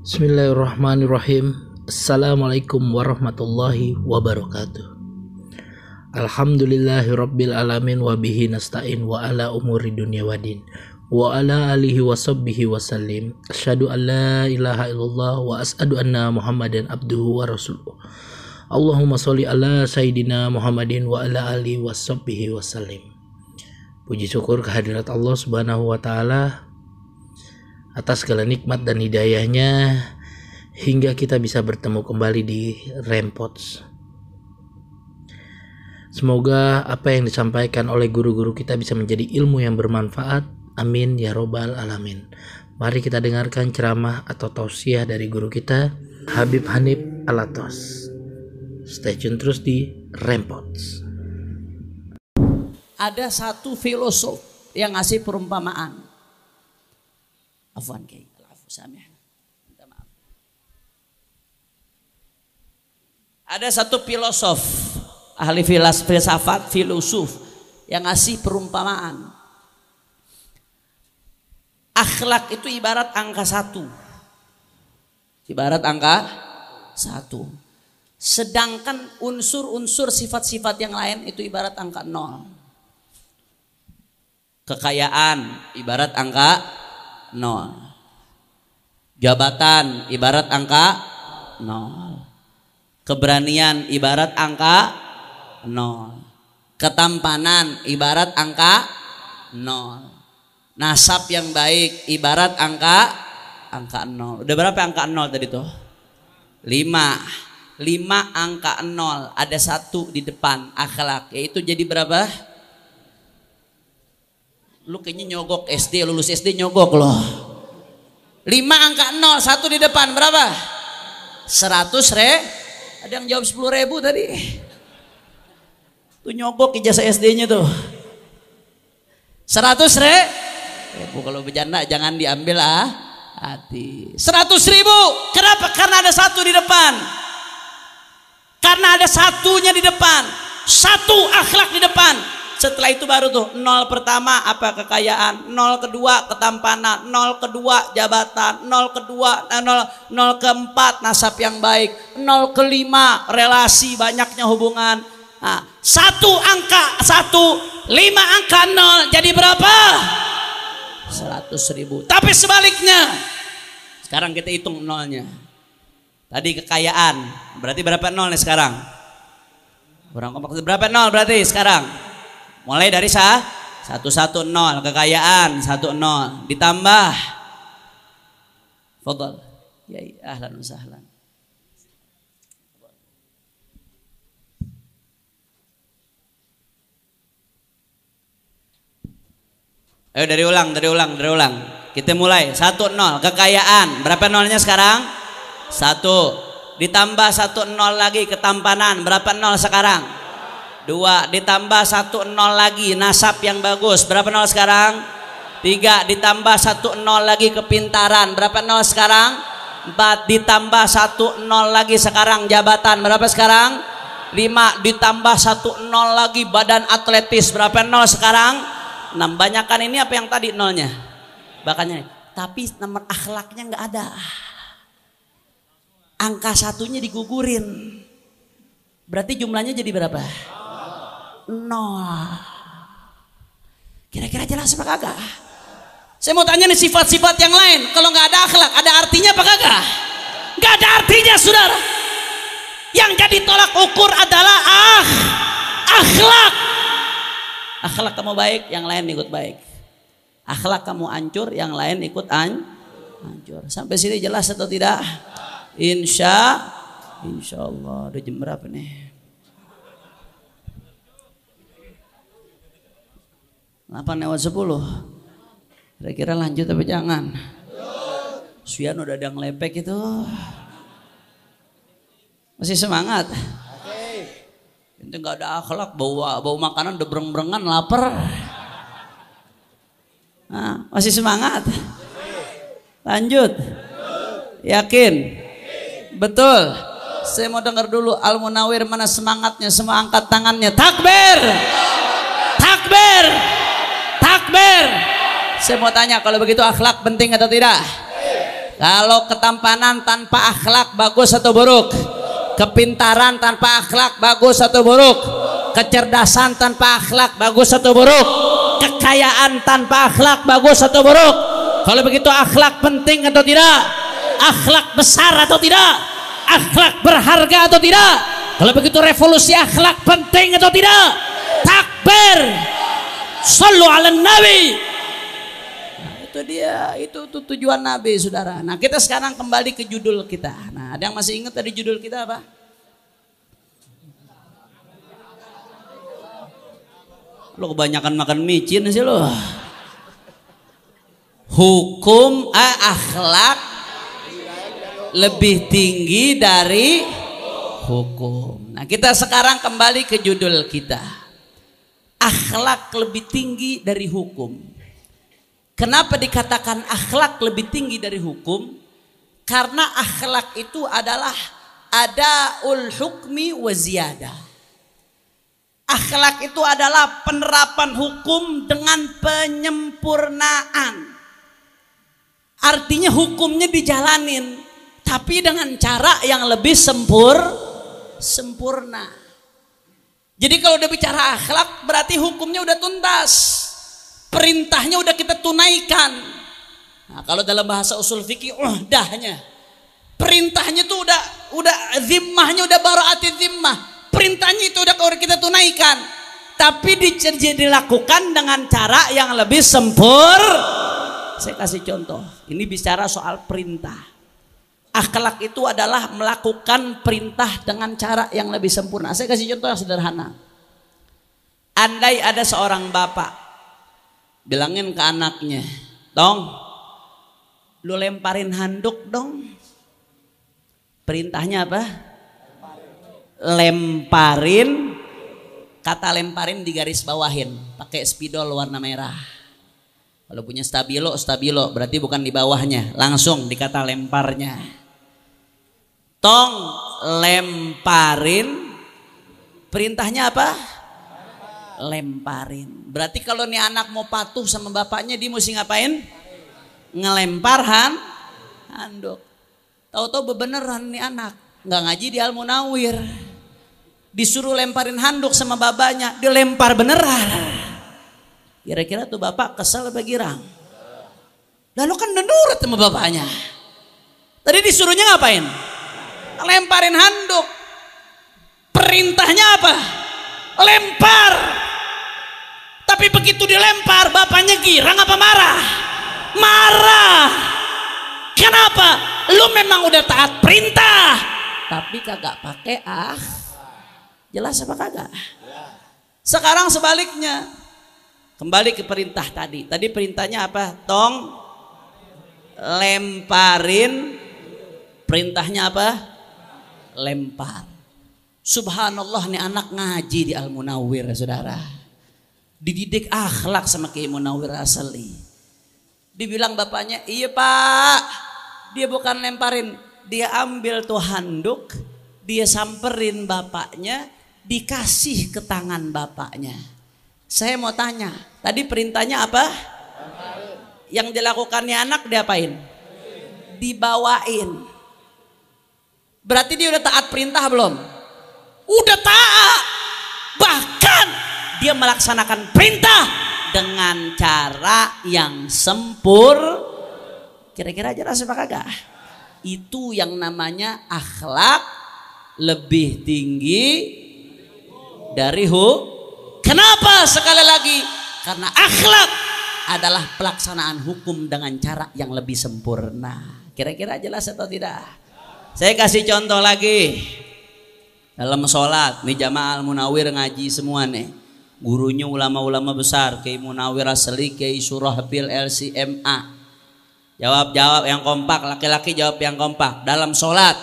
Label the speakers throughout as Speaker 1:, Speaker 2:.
Speaker 1: Bismillahirrahmanirrahim. Assalamualaikum warahmatullahi wabarakatuh. Alhamdulillahi rabbil alamin wa bihi nasta'in wa ala umuri dunya wadin wa ala alihi wa sahbihi wa sallim asyhadu an la ilaha illallah wa as'adu anna muhammadan abduhu wa rasuluh Allahumma sholli ala sayyidina Muhammadin wa ala alihi wa sahbihi wa sallim Puji syukur kehadirat Allah subhanahu wa ta'ala atas segala nikmat dan hidayahnya hingga kita bisa bertemu kembali di Rempots. Semoga apa yang disampaikan oleh guru-guru kita bisa menjadi ilmu yang bermanfaat. Amin ya robbal alamin. Mari kita dengarkan ceramah atau tausiah dari guru kita Habib Hanif Alatos. Stay tune terus di Rempots.
Speaker 2: Ada satu filosof yang ngasih perumpamaan. Afwan Kiai. Minta maaf. Ada satu filosof ahli filsafat, filosof yang ngasih perumpamaan. Akhlak itu ibarat angka satu. Ibarat angka satu. Sedangkan unsur-unsur sifat-sifat yang lain itu ibarat angka nol. Kekayaan ibarat angka nol. Jabatan ibarat angka nol. Keberanian ibarat angka nol. Ketampanan ibarat angka nol. Nasab yang baik ibarat angka angka nol. Udah berapa angka nol tadi tuh? Lima. Lima angka nol. Ada satu di depan akhlak. Yaitu jadi berapa? Lu kayaknya nyogok SD, lulus SD nyogok loh. Lima angka nol, satu di depan berapa? Seratus re. Ada yang jawab sepuluh ribu tadi. Tuh nyogok ijazah SD-nya tuh. 100 re. Ribu kalau bercanda jangan diambil ah. Hati. 100 ribu. Kenapa? Karena ada satu di depan. Karena ada satunya di depan. Satu akhlak di depan. Setelah itu baru tuh nol pertama apa kekayaan, nol kedua ketampanan, nol kedua jabatan, nol kedua eh, nol nol keempat nasab yang baik, nol kelima relasi banyaknya hubungan, Nah, satu angka satu, lima angka nol, jadi berapa? Seratus ribu. Tapi sebaliknya, sekarang kita hitung nolnya. Tadi kekayaan, berarti berapa nol nih sekarang? Berapa nol berarti sekarang? Mulai dari sah, satu satu nol, kekayaan satu nol, ditambah, fadal, ya ahlan sahlan. Ayo dari ulang, dari ulang, dari ulang. Kita mulai. Satu nol. Kekayaan. Berapa nolnya sekarang? Satu. Ditambah satu nol lagi ketampanan. Berapa nol sekarang? Dua. Ditambah satu nol lagi nasab yang bagus. Berapa nol sekarang? Tiga. Ditambah satu nol lagi kepintaran. Berapa nol sekarang? Empat. Ditambah satu nol lagi sekarang jabatan. Berapa sekarang? Lima. Ditambah satu nol lagi badan atletis. Berapa nol sekarang? Nah, banyakkan ini apa yang tadi nolnya? Bakannya. Tapi nomor akhlaknya nggak ada. Angka satunya digugurin. Berarti jumlahnya jadi berapa? Nol. Kira-kira jelas apa kagak? Saya mau tanya nih sifat-sifat yang lain. Kalau nggak ada akhlak, ada artinya apa kagak? Nggak ada artinya, saudara. Yang jadi tolak ukur adalah ah, akhlak akhlak kamu baik yang lain ikut baik akhlak kamu hancur yang lain ikut an hancur sampai sini jelas atau tidak insya insya Allah udah jam berapa nih 8 lewat 10 kira-kira lanjut tapi jangan Suyan udah ada lepek itu masih semangat itu nggak ada akhlak, bawa bawa makanan udah bereng-berengan, lapar. Nah, masih semangat? Lanjut. Yakin? Betul. Saya mau dengar dulu Al Munawir mana semangatnya, semua angkat tangannya. Takbir. Takbir. Saya mau tanya kalau begitu akhlak penting atau tidak? Kalau ketampanan tanpa akhlak bagus atau buruk? Kepintaran tanpa akhlak bagus atau buruk? Kecerdasan tanpa akhlak bagus atau buruk? Kekayaan tanpa akhlak bagus atau buruk? Kalau begitu akhlak penting atau tidak? Akhlak besar atau tidak? Akhlak berharga atau tidak? Kalau begitu revolusi akhlak penting atau tidak? Takbir. Sallu ala nabi itu dia itu tuh tujuan Nabi saudara. Nah kita sekarang kembali ke judul kita. Nah ada yang masih ingat tadi judul kita apa? Lo kebanyakan makan micin sih lo hukum ah, akhlak lebih tinggi dari hukum. Nah kita sekarang kembali ke judul kita. Akhlak lebih tinggi dari hukum Kenapa dikatakan akhlak lebih tinggi dari hukum? Karena akhlak itu adalah ada ul hukmi wa ziyadah. Akhlak itu adalah penerapan hukum dengan penyempurnaan. Artinya hukumnya dijalanin, tapi dengan cara yang lebih sempur, sempurna. Jadi kalau udah bicara akhlak berarti hukumnya udah tuntas perintahnya udah kita tunaikan. Nah, kalau dalam bahasa usul fikih uhdahnya. Perintahnya tuh udah udah zimmahnya udah baraati zimmah. Perintahnya itu udah kita tunaikan. Tapi dilakukan dengan cara yang lebih sempur. Saya kasih contoh. Ini bicara soal perintah. Akhlak itu adalah melakukan perintah dengan cara yang lebih sempurna. Saya kasih contoh yang sederhana. Andai ada seorang bapak bilangin ke anaknya, "Tong, lu lemparin handuk dong." Perintahnya apa? Lemparin. Kata lemparin di garis bawahin, pakai spidol warna merah. Kalau punya stabilo, stabilo berarti bukan di bawahnya, langsung dikata lemparnya. Tong lemparin. Perintahnya apa? Lemparin. Berarti kalau nih anak mau patuh sama bapaknya dia mesti ngapain? Ngelempar han, handuk. Tahu-tahu bebeneran nih anak nggak ngaji di Al Munawir. Disuruh lemparin handuk sama babanya, dilempar beneran. Kira-kira tuh bapak kesal apa girang? Lalu kan nurut sama bapaknya. Tadi disuruhnya ngapain? Lemparin handuk. Perintahnya apa? Lempar. Tapi begitu dilempar, bapaknya girang apa marah? Marah. Kenapa? Lu memang udah taat perintah, tapi kagak pakai ah. Jelas apa kagak? Sekarang sebaliknya. Kembali ke perintah tadi. Tadi perintahnya apa? Tong lemparin. Perintahnya apa? Lempar. Subhanallah nih anak ngaji di Al Munawir saudara dididik akhlak sama Kiai Munawir Asali. Dibilang bapaknya, iya pak, dia bukan lemparin, dia ambil tuh handuk, dia samperin bapaknya, dikasih ke tangan bapaknya. Saya mau tanya, tadi perintahnya apa? Yang dilakukannya anak diapain? Dibawain. Berarti dia udah taat perintah belum? Udah taat. Dia melaksanakan perintah dengan cara yang sempur. Kira-kira jelas apa kagak? Itu yang namanya akhlak lebih tinggi dari hu. Kenapa sekali lagi? Karena akhlak adalah pelaksanaan hukum dengan cara yang lebih sempurna. Kira-kira jelas atau tidak? Saya kasih contoh lagi. Dalam sholat, nih jamaah al-munawir ngaji semua nih gurunya ulama-ulama besar Kiai Munawir Asli Kiai Surahbil LCMA jawab-jawab yang kompak laki-laki jawab yang kompak. Dalam sholat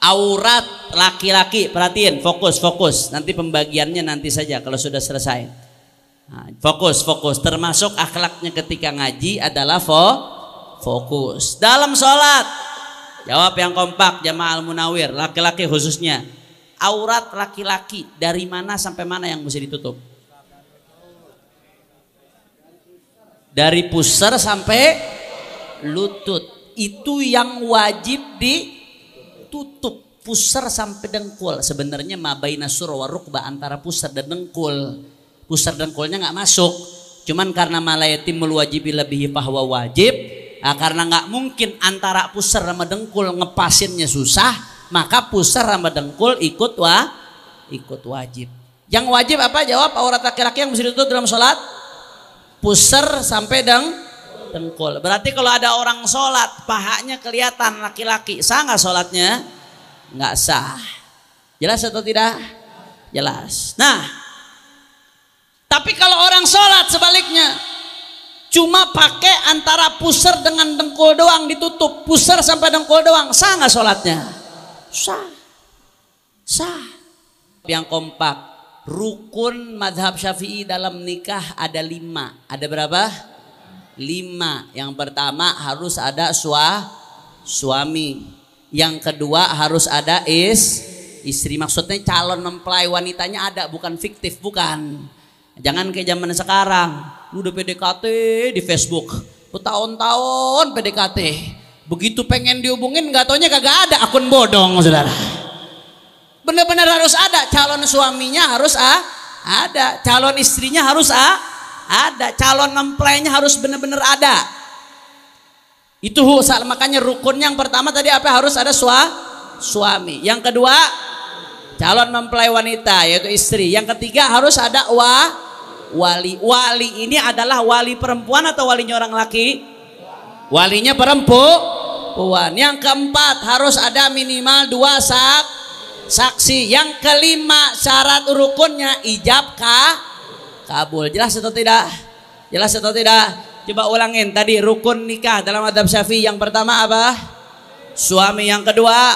Speaker 2: aurat laki-laki perhatiin fokus fokus. Nanti pembagiannya nanti saja kalau sudah selesai. Nah, fokus fokus. Termasuk akhlaknya ketika ngaji adalah fo fokus. Dalam sholat jawab yang kompak jamaah al munawir laki-laki khususnya aurat laki-laki dari mana sampai mana yang mesti ditutup? Dari pusar sampai lutut. itu yang wajib ditutup pusar sampai dengkul sebenarnya mabaina surwa rukba antara pusar dan dengkul pusar dengkulnya nggak masuk cuman karena malayatim wajibi lebih bahwa wajib nah, karena nggak mungkin antara pusar sama dengkul ngepasinnya susah maka pusar sama dengkul ikut wa ikut wajib yang wajib apa jawab aurat laki-laki yang mesti ditutup dalam sholat pusar sampai deng dengkul. Berarti kalau ada orang sholat, pahanya kelihatan laki-laki, sah nggak sholatnya? Nggak sah. Jelas atau tidak? Jelas. Nah, tapi kalau orang sholat sebaliknya, cuma pakai antara pusar dengan dengkul doang ditutup, pusar sampai dengkul doang, sah nggak sholatnya? Sah. Sah. Yang kompak, rukun madhab syafi'i dalam nikah ada lima. Ada berapa? lima. Yang pertama harus ada sua, suami. Yang kedua harus ada is istri. Maksudnya calon mempelai wanitanya ada, bukan fiktif, bukan. Jangan kayak zaman sekarang. Lu udah PDKT di Facebook. Bertahun-tahun PDKT. Begitu pengen dihubungin gak taunya kagak ada akun bodong saudara. Benar-benar harus ada. Calon suaminya harus ah, ada. Calon istrinya harus ah, ada. Calon mempelainya harus benar-benar ada. Itu makanya rukun yang pertama tadi apa? Harus ada sua, suami. Yang kedua calon mempelai wanita yaitu istri. Yang ketiga harus ada wa wali. Wali ini adalah wali perempuan atau walinya orang laki? Walinya perempuan yang keempat harus ada minimal dua sak saksi yang kelima syarat rukunnya ijab kah kabul. Jelas atau tidak? Jelas atau tidak? Coba ulangin tadi rukun nikah dalam adab syafi'i yang pertama apa? Suami yang kedua,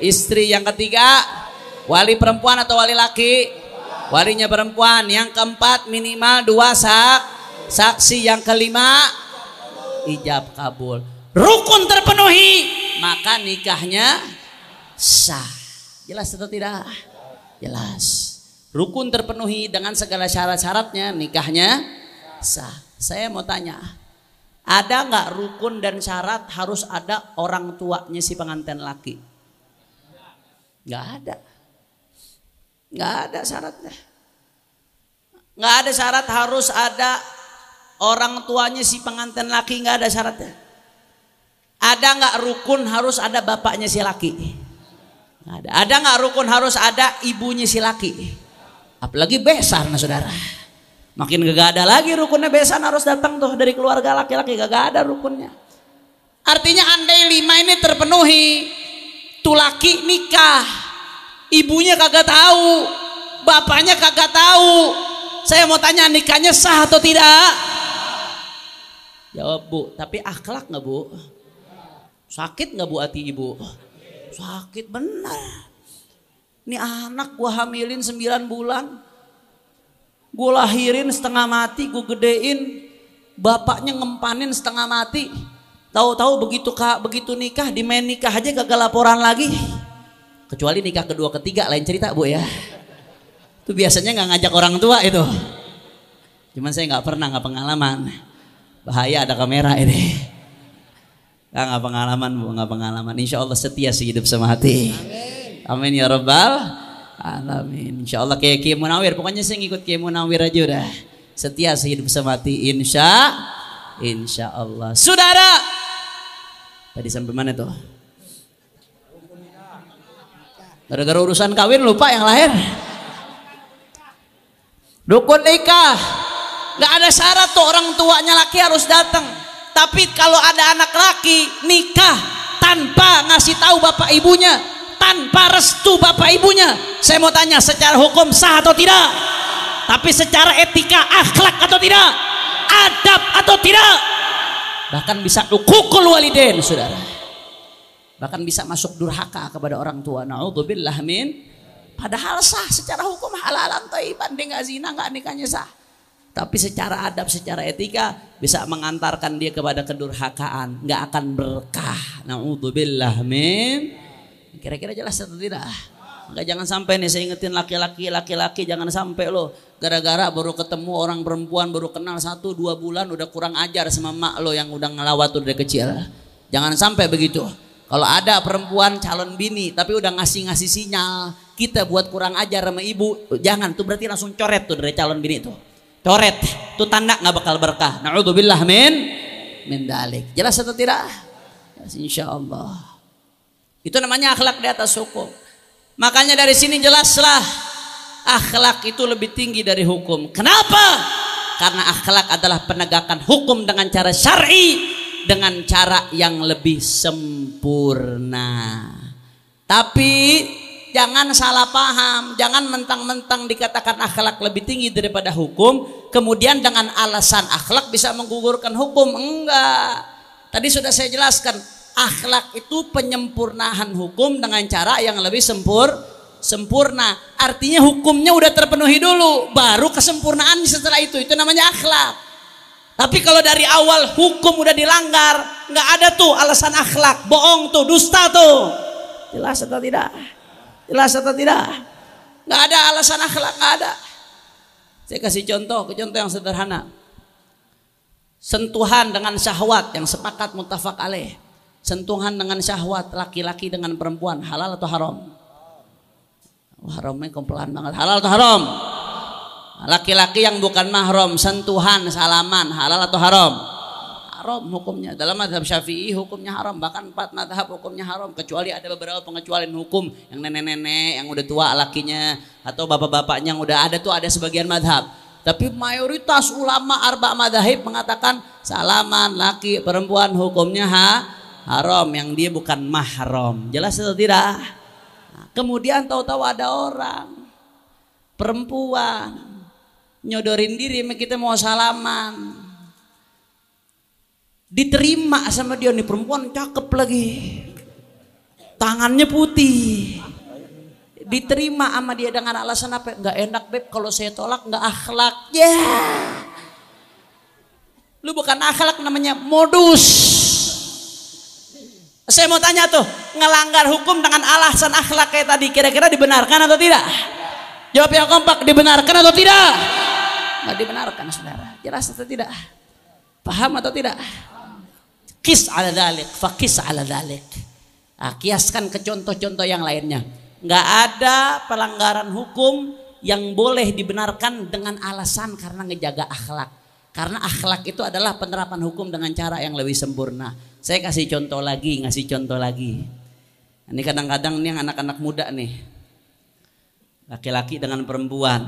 Speaker 2: istri yang ketiga, wali perempuan atau wali laki? Walinya perempuan. Yang keempat minimal dua sak saksi. Yang kelima ijab kabul. Rukun terpenuhi, maka nikahnya sah. Jelas atau tidak? Jelas rukun terpenuhi dengan segala syarat-syaratnya nikahnya sah. Saya mau tanya, ada nggak rukun dan syarat harus ada orang tuanya si pengantin laki? Nggak ada. Nggak ada syaratnya. Nggak ada syarat harus ada orang tuanya si pengantin laki nggak ada syaratnya. Ada nggak rukun harus ada bapaknya si laki? Ada. Ada nggak rukun harus ada ibunya si laki? Apalagi besan nah saudara. Makin gak ada lagi rukunnya besan harus datang tuh dari keluarga laki-laki gak ada rukunnya. Artinya andai lima ini terpenuhi, tuh laki nikah, ibunya kagak tahu, bapaknya kagak tahu. Saya mau tanya nikahnya sah atau tidak? Jawab bu, tapi akhlak nggak bu? Sakit nggak bu hati ibu? Sakit benar. Ini anak gue hamilin 9 bulan. Gue lahirin setengah mati, gue gedein. Bapaknya ngempanin setengah mati. Tahu-tahu begitu kak begitu nikah, di main nikah aja gagal laporan lagi. Kecuali nikah kedua ketiga lain cerita bu ya. Itu biasanya nggak ngajak orang tua itu. Cuman saya nggak pernah nggak pengalaman. Bahaya ada kamera ini. Nggak pengalaman bu, nggak pengalaman. Insya Allah setia sih hidup sama hati. Amin. Ya rabbal alamin. Insya Allah kayak Kiai Munawir. Pokoknya saya ngikut Kiai Munawir aja udah. Setia sehidup semati. Insya Insya Allah. Saudara. Tadi sampai mana tuh? Gara-gara urusan kawin lupa yang lahir. Dukun nikah. Gak ada syarat tuh orang tuanya laki harus datang. Tapi kalau ada anak laki nikah tanpa ngasih tahu bapak ibunya, tanpa restu bapak ibunya. Saya mau tanya secara hukum sah atau tidak? Tapi secara etika akhlak atau tidak? Adab atau tidak? Bahkan bisa ukukul waliden saudara. Bahkan bisa masuk durhaka kepada orang tua. Naudzubillah min padahal sah secara hukum halalan thayyiban dia nggak zina nggak nikahnya sah tapi secara adab, secara etika bisa mengantarkan dia kepada kedurhakaan, nggak akan berkah. Naudzubillah min Kira-kira jelas atau tidak? Maka jangan sampai nih saya ingetin laki-laki, laki-laki jangan sampai lo gara-gara baru ketemu orang perempuan baru kenal satu dua bulan udah kurang ajar sama mak lo yang udah ngelawat dari kecil. Jangan sampai begitu. Kalau ada perempuan calon bini tapi udah ngasih-ngasih sinyal, kita buat kurang ajar sama ibu, jangan tuh berarti langsung coret tuh dari calon bini tuh. Coret, tuh tanda nggak bakal berkah. Naudzubillah min min dalik. Jelas atau tidak? Yes, insya Allah. Itu namanya akhlak di atas hukum. Makanya dari sini jelaslah akhlak itu lebih tinggi dari hukum. Kenapa? Karena akhlak adalah penegakan hukum dengan cara syar'i dengan cara yang lebih sempurna. Tapi jangan salah paham, jangan mentang-mentang dikatakan akhlak lebih tinggi daripada hukum, kemudian dengan alasan akhlak bisa menggugurkan hukum. Enggak. Tadi sudah saya jelaskan, akhlak itu penyempurnaan hukum dengan cara yang lebih sempur sempurna. Artinya hukumnya udah terpenuhi dulu, baru kesempurnaan setelah itu. Itu namanya akhlak. Tapi kalau dari awal hukum udah dilanggar, nggak ada tuh alasan akhlak, bohong tuh, dusta tuh. Jelas atau tidak? Jelas atau tidak? Nggak ada alasan akhlak, nggak ada. Saya kasih contoh, contoh yang sederhana. Sentuhan dengan syahwat yang sepakat mutafak alaih. Sentuhan dengan syahwat laki-laki dengan perempuan halal atau haram? Haramnya kompelan banget. Halal atau haram? Laki-laki yang bukan mahram, sentuhan, salaman, halal atau haram? Haram hukumnya. Dalam madhab syafi'i hukumnya haram. Bahkan empat madhab hukumnya haram. Kecuali ada beberapa pengecualian hukum. Yang nenek-nenek, yang udah tua lakinya. Atau bapak-bapaknya yang udah ada tuh ada sebagian madhab. Tapi mayoritas ulama arba madhab mengatakan salaman laki perempuan hukumnya ha, haram yang dia bukan mahram. Jelas atau tidak? Nah, kemudian tahu-tahu ada orang perempuan nyodorin diri kita mau salaman diterima sama dia nih perempuan cakep lagi. Tangannya putih. Diterima sama dia dengan alasan apa? Nggak enak beb. Kalau saya tolak nggak akhlak. Ya. Yeah. lu bukan akhlak namanya modus. Saya mau tanya tuh ngelanggar hukum dengan alasan akhlak kayak tadi kira-kira dibenarkan atau tidak? Jawab yang kompak dibenarkan atau tidak? Nggak dibenarkan saudara. Jelas atau tidak? Paham atau tidak kis ala dalik fakis ala dalik nah, kiaskan ke contoh-contoh yang lainnya. Nggak ada pelanggaran hukum yang boleh dibenarkan dengan alasan karena ngejaga akhlak. Karena akhlak itu adalah penerapan hukum dengan cara yang lebih sempurna. Saya kasih contoh lagi ngasih contoh lagi. Ini kadang-kadang nih anak-anak muda nih. Laki-laki dengan perempuan.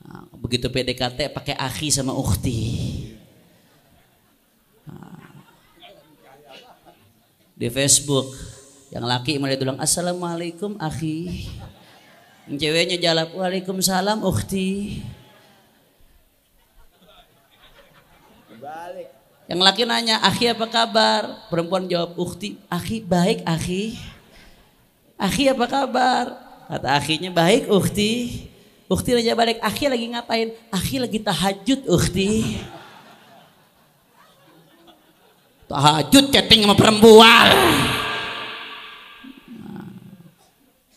Speaker 2: Nah, begitu PDKT pakai akhi sama ukhti. Di Facebook yang laki mulai bilang assalamualaikum akhi. Yang ceweknya jawab waalaikumsalam ukhti. Yang laki nanya, akhi apa kabar? Perempuan jawab, ukhti, akhi baik akhi. Akhi apa kabar? Kata akhinya, baik ukhti. Ukti aja balik, akhi lagi ngapain? Akhi lagi tahajud, ukti. Tahajud chatting sama perempuan.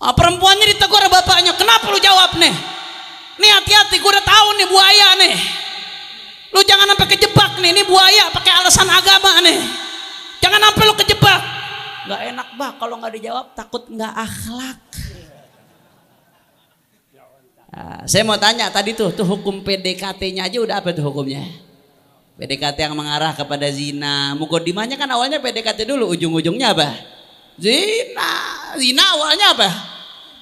Speaker 2: Nah, perempuannya ditegur bapaknya, kenapa lu jawab nih? Nih hati-hati, gue udah tahu nih buaya nih. Lu jangan sampai kejebak nih, ini buaya pakai alasan agama nih. Jangan sampai lu kejebak. Gak enak bah kalau nggak dijawab takut nggak akhlak. Nah, saya mau tanya tadi tuh, tuh hukum PDKT-nya aja udah apa tuh hukumnya? PDKT yang mengarah kepada zina. Mukodimanya kan awalnya PDKT dulu, ujung-ujungnya apa? Zina. Zina awalnya apa?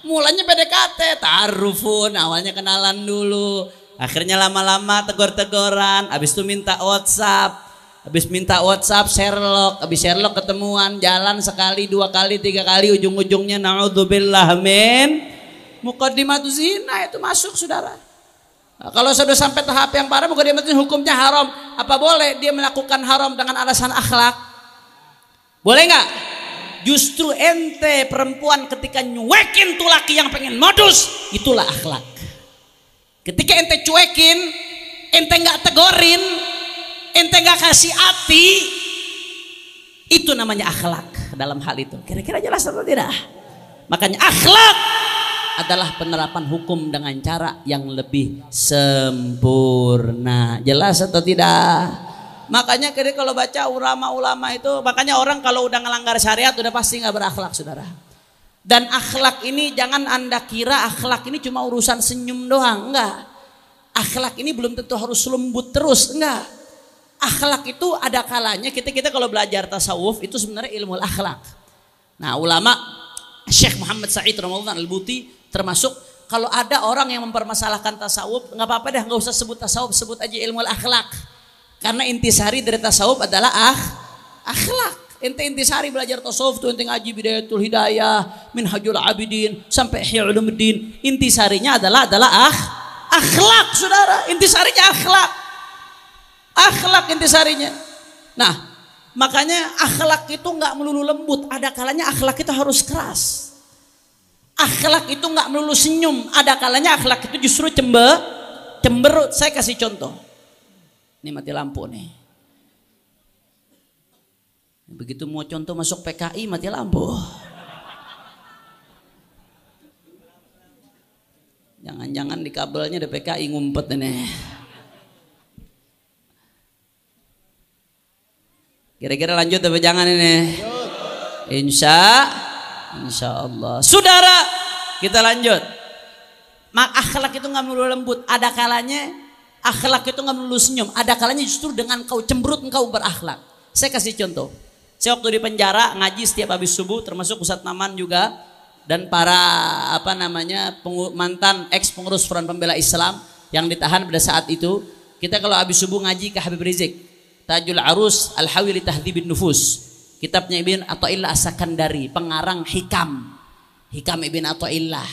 Speaker 2: Mulanya PDKT, tarufun, awalnya kenalan dulu. Akhirnya lama-lama tegor-tegoran, habis itu minta WhatsApp. Habis minta WhatsApp, Sherlock, habis Sherlock ketemuan, jalan sekali, dua kali, tiga kali, ujung-ujungnya naudzubillah min mukadimatu zina itu masuk saudara. Kalau sudah sampai tahap yang parah mukadimatu hukumnya haram. Apa boleh dia melakukan haram dengan alasan akhlak? Boleh nggak? Justru ente perempuan ketika nyuekin tuh laki yang pengen modus, itulah akhlak. Ketika ente cuekin, ente nggak tegorin, ente nggak kasih hati, itu namanya akhlak dalam hal itu. Kira-kira jelas atau tidak? Makanya akhlak adalah penerapan hukum dengan cara yang lebih sempurna. Jelas atau tidak? Makanya kira kalau baca ulama-ulama itu, makanya orang kalau udah ngelanggar syariat udah pasti nggak berakhlak, saudara. Dan akhlak ini jangan anda kira akhlak ini cuma urusan senyum doang, enggak. Akhlak ini belum tentu harus lembut terus, enggak. Akhlak itu ada kalanya kita kita kalau belajar tasawuf itu sebenarnya ilmu akhlak. Nah ulama Syekh Muhammad Said Ramadan Al-Buti termasuk kalau ada orang yang mempermasalahkan tasawuf nggak apa-apa dah nggak usah sebut tasawuf sebut aja ilmu akhlak karena intisari dari tasawuf adalah ah akhlak Ente intisari belajar tasawuf tuh ente ngaji bidayatul hidayah, minhajul abidin sampai ihya ulumuddin. Intisarinya adalah adalah ah akhlak saudara. Intisarinya akhlak. Akhlak intisarinya. Nah, makanya akhlak itu nggak melulu lembut. Ada kalanya akhlak itu harus keras. Akhlak itu nggak melulu senyum. Ada kalanya akhlak itu justru cembe, cemberut. Saya kasih contoh. Ini mati lampu nih. Begitu mau contoh masuk PKI mati lampu. Jangan-jangan di kabelnya ada PKI ngumpet ini. Kira-kira lanjut apa jangan ini? Insya Insya Allah. Saudara, kita lanjut. Mak akhlak itu nggak melulu lembut. Ada kalanya akhlak itu nggak melulu senyum. Ada kalanya justru dengan kau cemberut engkau berakhlak. Saya kasih contoh. Saya waktu di penjara ngaji setiap habis subuh termasuk Ustadz Naman juga dan para apa namanya mantan ex pengurus Front Pembela Islam yang ditahan pada saat itu. Kita kalau habis subuh ngaji ke Habib Rizik. Tajul Arus Al-Hawi li Tahdhibin Nufus. Kitabnya Ibn Athaillah As-Sakandari, pengarang Hikam. Hikam Ibn Athaillah.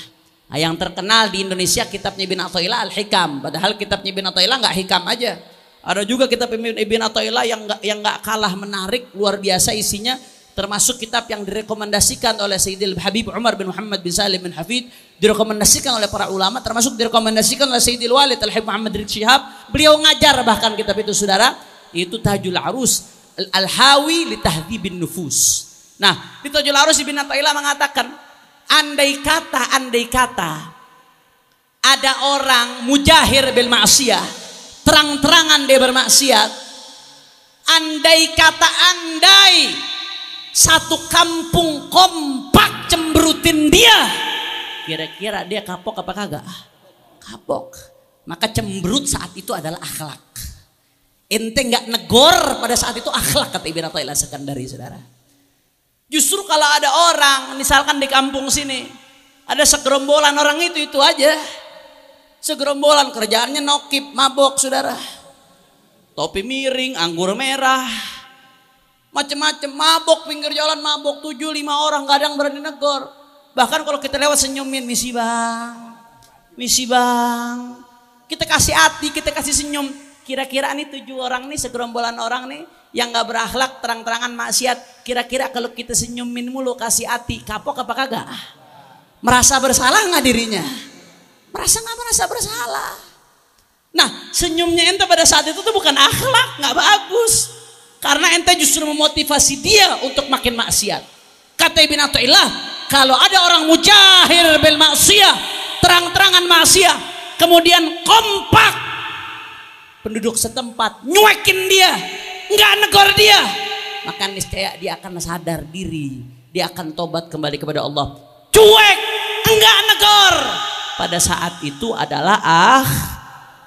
Speaker 2: Nah, yang terkenal di Indonesia kitabnya Ibn Athaillah Al-Hikam. Padahal kitabnya Ibn Athaillah nggak hikam aja ada juga kitab Ibn Athaillah yang gak, yang nggak kalah menarik, luar biasa isinya. Termasuk kitab yang direkomendasikan oleh Sayyidil Habib Umar bin Muhammad bin Salim bin Hafid. Direkomendasikan oleh para ulama. Termasuk direkomendasikan oleh Sayyidil Walid Al-Habib Muhammad bin. Beliau ngajar bahkan kitab itu saudara. Itu Tahjul Arus. Al-Hawi li tahdhibin nufus. Nah, di Tahjul Arus Ibn Athaillah mengatakan. Andai kata, andai kata. Ada orang mujahir bil ma'asiyah terang-terangan dia bermaksiat andai kata andai satu kampung kompak cemberutin dia kira-kira dia kapok apa kagak kapok maka cemberut saat itu adalah akhlak ente nggak negor pada saat itu akhlak kata Ibn Atta'illah sekandari saudara justru kalau ada orang misalkan di kampung sini ada segerombolan orang itu itu aja Segerombolan kerjaannya nokip, mabok saudara. Topi miring, anggur merah. Macem-macem mabok pinggir jalan mabok tujuh lima orang kadang berani negor. Bahkan kalau kita lewat senyumin misi bang, misi bang. Kita kasih hati, kita kasih senyum. Kira-kira nih tujuh orang nih segerombolan orang nih yang nggak berakhlak terang-terangan maksiat. Kira-kira kalau kita senyumin mulu kasih hati, kapok apa kagak? Merasa bersalah nggak dirinya? Merasa nggak merasa bersalah. Nah senyumnya ente pada saat itu tuh bukan akhlak, nggak bagus. Karena ente justru memotivasi dia untuk makin maksiat. Kata Ibn Atta'illah, kalau ada orang mujahir bil maksiat, terang-terangan maksiat, kemudian kompak penduduk setempat nyuekin dia, nggak negor dia, maka niscaya dia akan sadar diri, dia akan tobat kembali kepada Allah. Cuek, enggak negor, pada saat itu adalah ah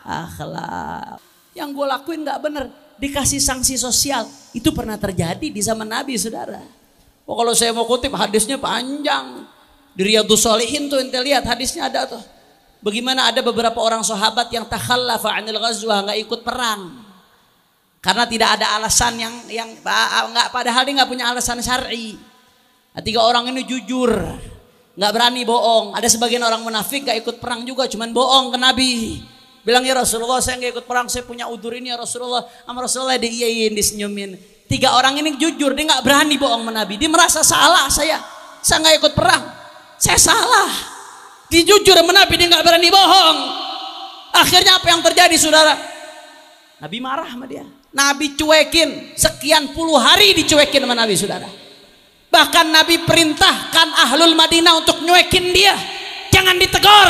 Speaker 2: akhlak. Yang gue lakuin nggak bener, dikasih sanksi sosial. Itu pernah terjadi di zaman Nabi, saudara. Oh kalau saya mau kutip hadisnya panjang. Di Riyadus Solihin tuh ente lihat hadisnya ada tuh. Bagaimana ada beberapa orang sahabat yang takhallafa anil ghazwah nggak ikut perang. Karena tidak ada alasan yang yang nggak padahal dia nggak punya alasan syar'i. Nah, tiga orang ini jujur, nggak berani bohong. Ada sebagian orang munafik gak ikut perang juga, cuman bohong ke Nabi. Bilang ya Rasulullah saya nggak ikut perang, saya punya udur ini ya Rasulullah. Sama Rasulullah diiyain, disenyumin. Tiga orang ini jujur, dia nggak berani bohong ke Nabi. Dia merasa salah saya, saya nggak ikut perang, saya salah. Dia jujur sama Nabi, dia nggak berani bohong. Akhirnya apa yang terjadi saudara? Nabi marah sama dia. Nabi cuekin, sekian puluh hari dicuekin sama Nabi saudara. Bahkan Nabi perintahkan ahlul Madinah untuk nyuekin dia. Jangan ditegur.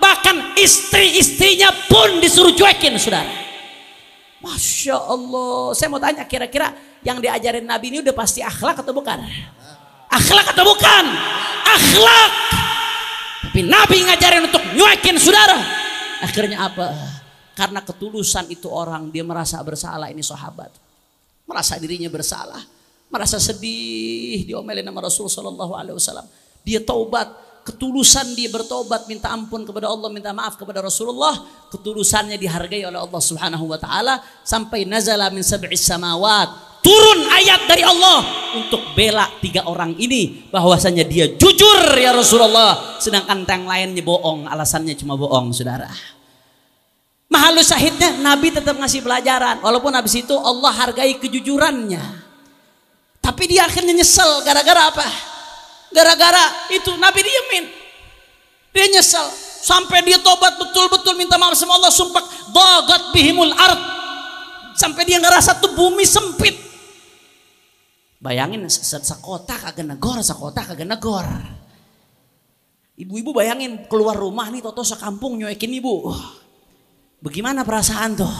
Speaker 2: Bahkan istri-istrinya pun disuruh cuekin, saudara. Masya Allah. Saya mau tanya kira-kira yang diajarin Nabi ini udah pasti akhlak atau bukan? Akhlak atau bukan? Akhlak. Tapi Nabi ngajarin untuk nyuekin saudara. Akhirnya apa? Karena ketulusan itu orang dia merasa bersalah ini sahabat. Merasa dirinya bersalah, merasa sedih diomelin sama Rasul sallallahu alaihi wasallam. Dia taubat, ketulusan dia bertobat minta ampun kepada Allah minta maaf kepada Rasulullah ketulusannya dihargai oleh Allah Subhanahu wa taala sampai nazala min sab'is samawat turun ayat dari Allah untuk bela tiga orang ini bahwasanya dia jujur ya Rasulullah sedangkan yang lainnya bohong alasannya cuma bohong saudara Mahalus syahidnya Nabi tetap ngasih pelajaran walaupun habis itu Allah hargai kejujurannya tapi dia akhirnya nyesel gara-gara apa Gara-gara itu Nabi diemin. Dia nyesal. Sampai dia tobat betul-betul minta maaf sama Allah. Sumpah. Dagat bihimul art. Sampai dia ngerasa tuh bumi sempit. Bayangin sekota kagak negor, sekota kagak negor. Ibu-ibu bayangin keluar rumah nih toto sekampung nyoekin ibu. Bagaimana perasaan tuh?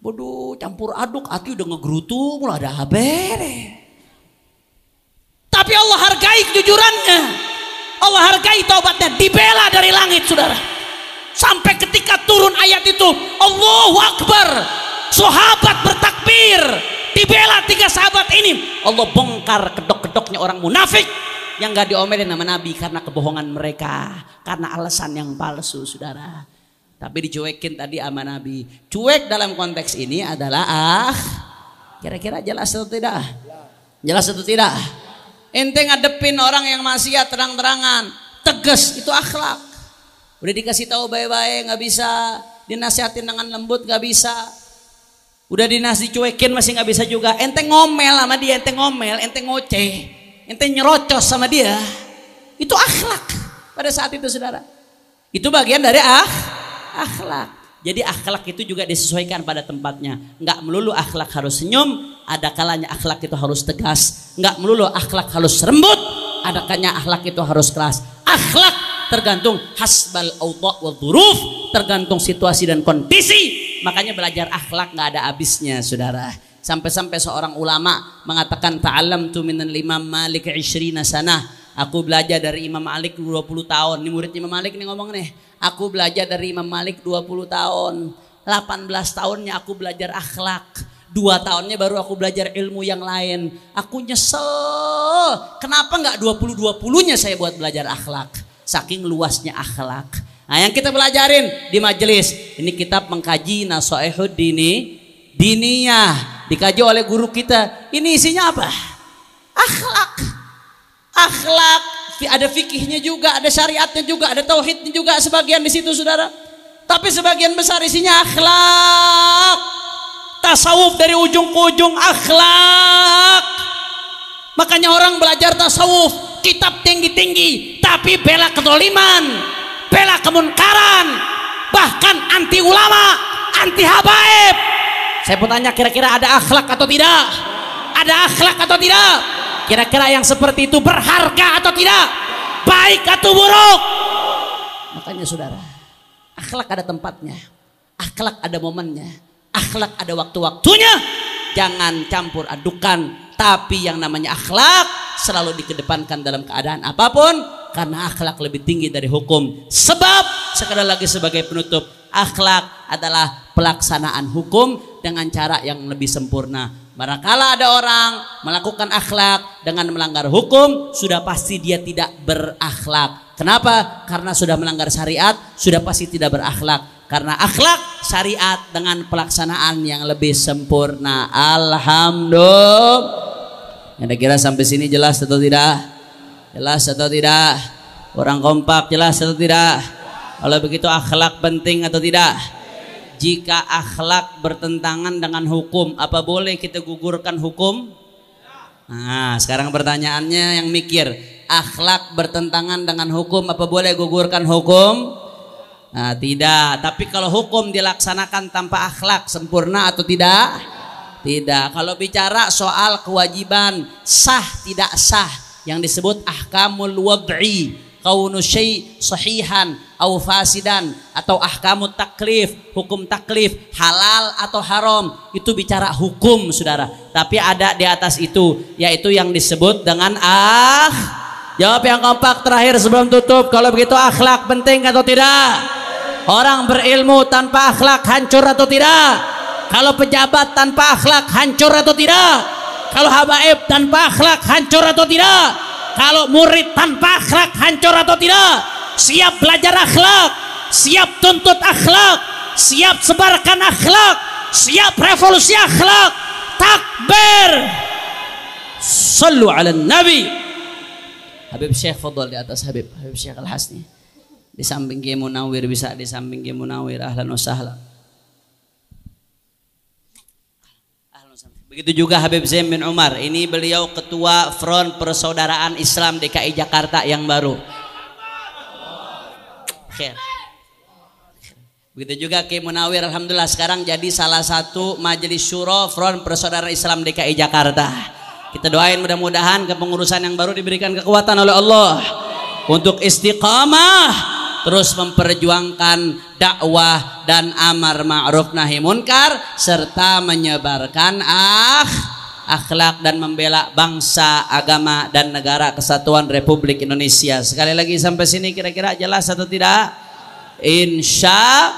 Speaker 2: Bodoh campur aduk, hati udah ngegerutu, mulai ada habere. Tapi Allah hargai kejujurannya. Allah hargai taubatnya. Dibela dari langit saudara. Sampai ketika turun ayat itu. Allahu Akbar. Sahabat bertakbir. Dibela tiga sahabat ini. Allah bongkar kedok-kedoknya orang munafik. Yang gak diomelin sama Nabi karena kebohongan mereka. Karena alasan yang palsu saudara. Tapi dicuekin tadi sama Nabi. Cuek dalam konteks ini adalah ah. Kira-kira jelas atau tidak? Jelas atau tidak? Ente ngadepin orang yang maksiat terang-terangan, tegas itu akhlak. Udah dikasih tahu baik-baik nggak bisa, dinasihatin dengan lembut nggak bisa. Udah dinasi cuekin masih nggak bisa juga. Ente ngomel sama dia, ente ngomel, ente ngoceh, ente nyerocos sama dia. Itu akhlak pada saat itu saudara. Itu bagian dari ah, akhlak. Jadi akhlak itu juga disesuaikan pada tempatnya. Enggak melulu akhlak harus senyum, ada kalanya akhlak itu harus tegas. Enggak melulu akhlak harus rembut, ada kalanya akhlak itu harus keras. Akhlak tergantung hasbal awda wa dhuruf, tergantung situasi dan kondisi. Makanya belajar akhlak nggak ada habisnya, Saudara. Sampai-sampai seorang ulama mengatakan ta'allam tu minan limam Malik 20 sana. Aku belajar dari Imam Malik 20 tahun. Ini murid Imam Malik nih ngomong nih. Aku belajar dari Imam Malik 20 tahun. 18 tahunnya aku belajar akhlak. Dua tahunnya baru aku belajar ilmu yang lain. Aku nyesel. Kenapa nggak 20-20-nya saya buat belajar akhlak? Saking luasnya akhlak. Nah yang kita belajarin di majelis. Ini kitab mengkaji nasoehud dini. Diniyah. Dikaji oleh guru kita. Ini isinya apa? Akhlak. Akhlak ada fikihnya juga, ada syariatnya juga, ada tauhidnya juga sebagian di situ saudara. Tapi sebagian besar isinya akhlak. Tasawuf dari ujung ke ujung akhlak. Makanya orang belajar tasawuf, kitab tinggi-tinggi, tapi bela kedoliman, bela kemunkaran, bahkan anti ulama, anti habaib. Saya mau tanya kira-kira ada akhlak atau tidak? Ada akhlak atau tidak? Kira-kira yang seperti itu berharga atau tidak? Baik atau buruk? Makanya saudara, akhlak ada tempatnya. Akhlak ada momennya. Akhlak ada waktu-waktunya. Jangan campur adukan. Tapi yang namanya akhlak selalu dikedepankan dalam keadaan apa pun. Karena akhlak lebih tinggi dari hukum. Sebab, sekali lagi sebagai penutup, akhlak adalah pelaksanaan hukum dengan cara yang lebih sempurna Manakala ada orang melakukan akhlak dengan melanggar hukum, sudah pasti dia tidak berakhlak. Kenapa? Karena sudah melanggar syariat, sudah pasti tidak berakhlak. Karena akhlak syariat dengan pelaksanaan yang lebih sempurna. Alhamdulillah. Yang kira sampai sini jelas atau tidak? Jelas atau tidak? Orang kompak jelas atau tidak? Kalau begitu akhlak penting atau tidak? jika akhlak bertentangan dengan hukum apa boleh kita gugurkan hukum nah sekarang pertanyaannya yang mikir akhlak bertentangan dengan hukum apa boleh gugurkan hukum nah tidak tapi kalau hukum dilaksanakan tanpa akhlak sempurna atau tidak tidak kalau bicara soal kewajiban sah tidak sah yang disebut ahkamul wad'i kaunu syai sahihan au fasidan atau ahkamut taklif, hukum taklif, halal atau haram, itu bicara hukum Saudara. Tapi ada di atas itu yaitu yang disebut dengan ah Jawab yang kompak terakhir sebelum tutup. Kalau begitu akhlak penting atau tidak? Orang berilmu tanpa akhlak hancur atau tidak? Kalau pejabat tanpa akhlak hancur atau tidak? Kalau habaib tanpa akhlak hancur atau tidak? Kalau murid tanpa akhlak hancur atau tidak? siap belajar akhlak, siap tuntut akhlak, siap sebarkan akhlak, siap revolusi akhlak. Takbir. Sallu ala Nabi. Habib Syekh Fadl di atas Habib, Habib Syekh Al-Hasni. Di samping Munawir bisa di samping Munawir ahlan wa sahlan. Begitu juga Habib Zain bin Umar. Ini beliau ketua Front Persaudaraan Islam DKI Jakarta yang baru. Khair. Begitu juga Ki Munawir Alhamdulillah sekarang jadi salah satu majelis syuro Front Persaudaraan Islam DKI Jakarta. Kita doain mudah-mudahan kepengurusan yang baru diberikan kekuatan oleh Allah untuk istiqamah terus memperjuangkan dakwah dan amar ma'ruf nahi munkar serta menyebarkan ah akhlak dan membela bangsa, agama dan negara kesatuan Republik Indonesia. Sekali lagi sampai sini kira-kira jelas atau tidak? Insya